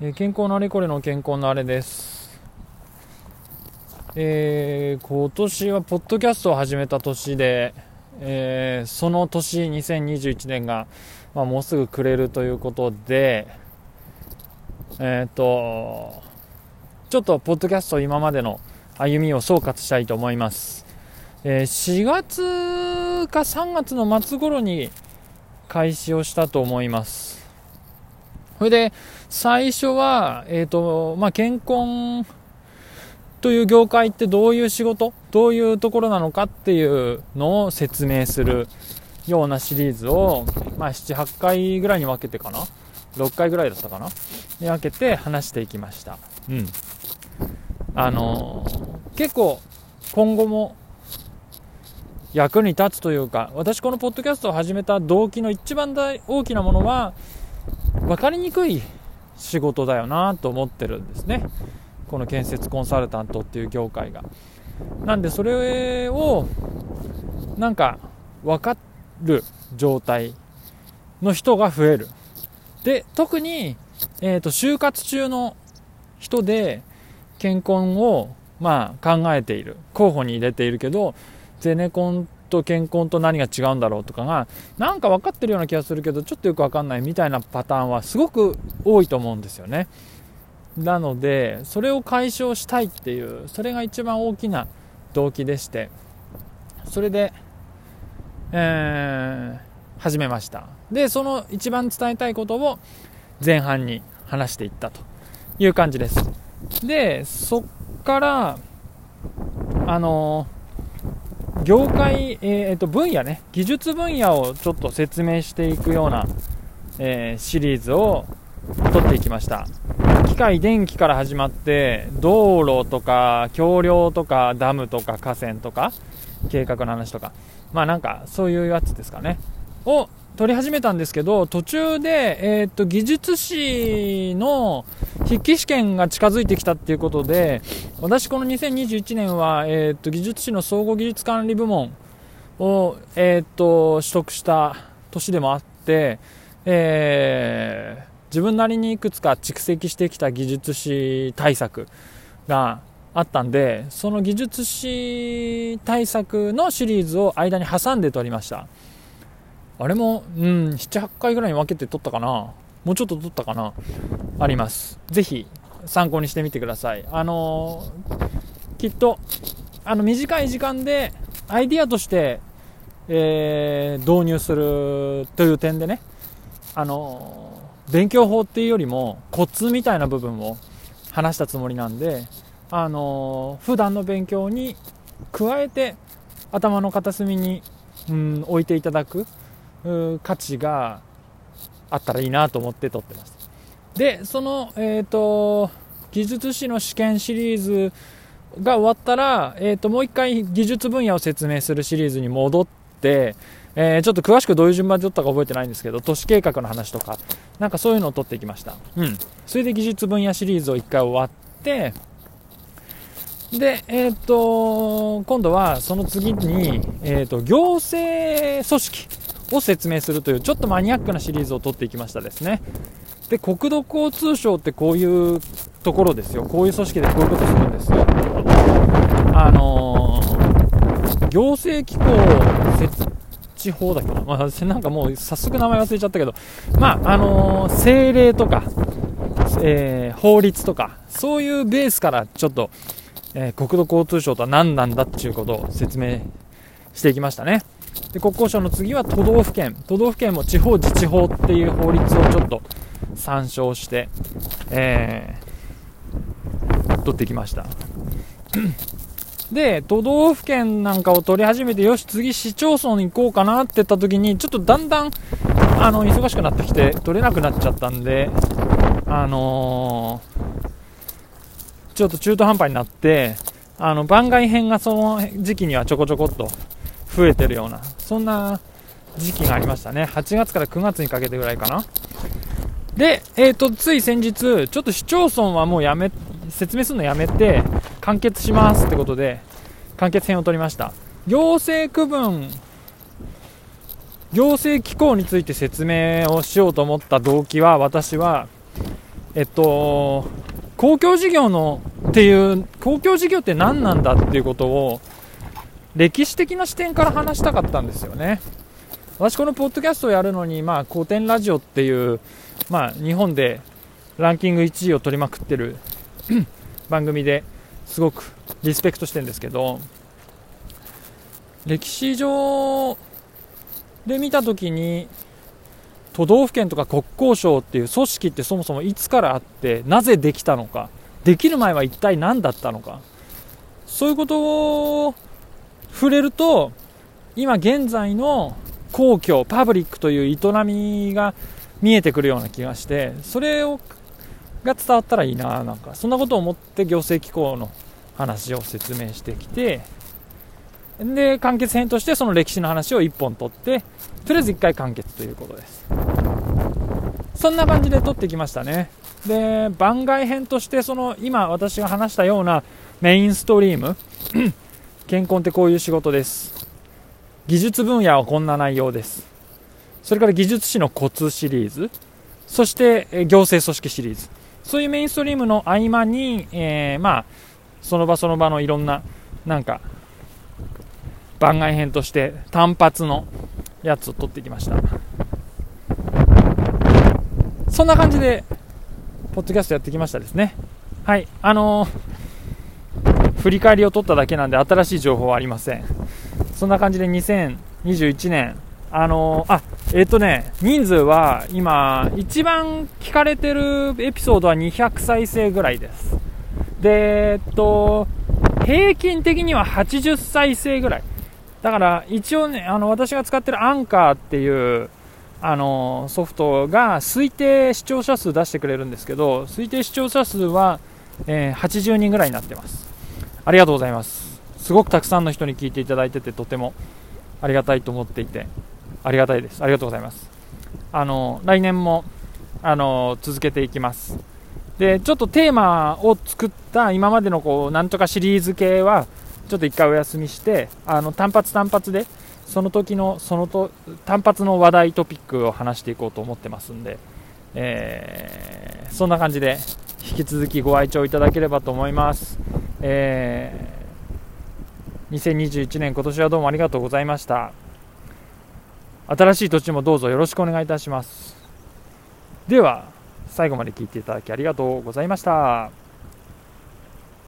えー健康のあれこれの健康のあれです。えー今年はポッドキャストを始めた年で、えーその年2021年が、まあ、もうすぐ暮れるということで、えっ、と、ちょっとポッドキャスト今までの歩みを総括したいと思います。えー4月か3月の末頃に開始をしたと思います。それで、最初は、えっ、と、まあ、健康という業界ってどういう仕事どういうところなのかっていうのを説明するようなシリーズを、まあ、7、8回ぐらいに分けてかな ?6 回ぐらいだったかな？に分けて話していきました。うん。あのー結構今後も役に立つというか、私このポッドキャストを始めた動機の一番大大きなものは、分かりにくい仕事だよなと思ってるんですね。この建設コンサルタントっていう業界が。なんでそれを、なんか分かる状態の人が増える。で、特に、えっ、と、就活中の人で、健康を、まあ、考えている。候補に入れているけど、ゼネコンと健康と何が違うんだろうとかが、なんか分かってるような気がするけど、ちょっとよく分かんないみたいなパターンはすごく多いと思うんですよね。なので、それを解消したいっていう、それが一番大きな動機でして、それで、えー始めました。で、その一番伝えたいことを前半に話していったという感じです。で、そっから、あの業界、えーと分野ね、技術分野をちょっと説明していくような、えーシリーズを撮っていきました。機械、電気から始まって、道路とか、橋梁とか、ダムとか、河川とか、計画の話とか、まあなんか、そういうやつですかね。を撮り始めたんですけど、途中で、えーっと、技術士の筆記試験が近づいてきたっていうことで、私この2021年は、えーっと、技術士の総合技術管理部門を、えーっと、取得した年でもあって、えー自分なりにいくつか蓄積してきた技術士対策があったんで、その技術士対策のシリーズを間に挟んで撮りました。あれも、うん、7、8回ぐらいに分けて撮ったかな。もうちょっと撮ったかな。あります。ぜひ、参考にしてみてください。あのーきっと、あの、短い時間で、アイディアとして、えー導入するという点でね、あのー勉強法っていうよりも、コツみたいな部分を話したつもりなんで、あのー普段の勉強に加えて、頭の片隅に、うん、置いていただく、価値があったらいいなと思って撮ってます。で、その、えっ、と、技術士の試験シリーズが終わったら、えっ、と、もう一回技術分野を説明するシリーズに戻って、えーちょっと詳しくどういう順番で撮ったか覚えてないんですけど、都市計画の話とか、なんかそういうのを撮っていきました。うん。それで技術分野シリーズを一回終わって、で、えっ、と、今度はその次に、えっ、と、行政組織を説明するという、ちょっとマニアックなシリーズを撮っていきましたですね。で、国土交通省ってこういうところですよ。こういう組織でこういうことするんですよ。あのー行政機構設置法だっけな。まあ、なんかもう早速名前忘れちゃったけど、まあ、あのー政令とか、えー法律とか、そういうベースからちょっと、えー国土交通省とは何なんだっていうことを説明していきましたね。で、国交省の次は都道府県。都道府県も地方自治法っていう法律をちょっと参照して、えー、取ってきました。で、都道府県なんかを取り始めて、よし、次市町村に行こうかなって言った時に、ちょっとだんだん、あの、忙しくなってきて、取れなくなっちゃったんで、あのーちょっと中途半端になって、あの、番外編がその時期にはちょこちょこっと増えてるような、そんな時期がありましたね。8月から9月にかけてぐらいかな。で、えっ、と、つい先日、ちょっと市町村はもうやめ、説明するのやめて、完結しますってことで、完結編を取りました。行政区分、行政機構について説明をしようと思った動機は、私は、えっと、公共事業のっていう公共事業って何なんだっていうことを歴史的な視点から話したかったんですよね。私このポッドキャストをやるのに、まあ、古典ラジオっていう、まあ、日本でランキング1位を取りまくってる 番組ですごくリスペクトしてるんですけど歴史上で見た時に都道府県とか国交省っていう組織ってそもそもいつからあってなぜできたのかできる前は一体何だったのかそういうことを触れると今現在の公共パブリックという営みが見えてくるような気がしてそれをが伝わったらいいななんかそんなことを思って行政機構の話を説明してきてで完結編としてその歴史の話を1本取ってとりあえず1回完結ということです。そんな感じで撮ってきましたね。で番外編としてその今私が話したようなメインストリーム健康ってこういう仕事です。技術分野はこんな内容です。それから技術史のコツシリーズ。そして行政組織シリーズ。そういうメインストリームの合間に、えー、まあその場その場のいろんななんか番外編として単発のやつを撮ってきました。そんな感じでポッドキャストやってきましたですね。はい。あのー、振り返りを取っただけなんで新しい情報はありません。そんな感じで2021年。あのー、あえっ、ー、とね人数は今一番聞かれてるエピソードは200再生ぐらいです。でえっと平均的には80再生ぐらい。だから一応ね、あの私が使ってるアンカーっていうあのソフトが推定視聴者数出してくれるんですけど、推定視聴者数は、えー、80人ぐらいになってます。ありがとうございます。すごくたくさんの人に聞いていただいてて、とてもありがたいと思っていて、ありがたいです。ありがとうございます。あの来年もあの続けていきます。で、ちょっとテーマを作った今までのこうなんとかシリーズ系はちょっと一回お休みしてあの単発単発でその時のそのと単発の話題トピックを話していこうと思ってますんで、えー、そんな感じで引き続きご愛聴いただければと思います、えー、2021年今年はどうもありがとうございました。新しい土地もどうぞよろしくお願いいたします。では最後まで聞いていただきありがとうございました。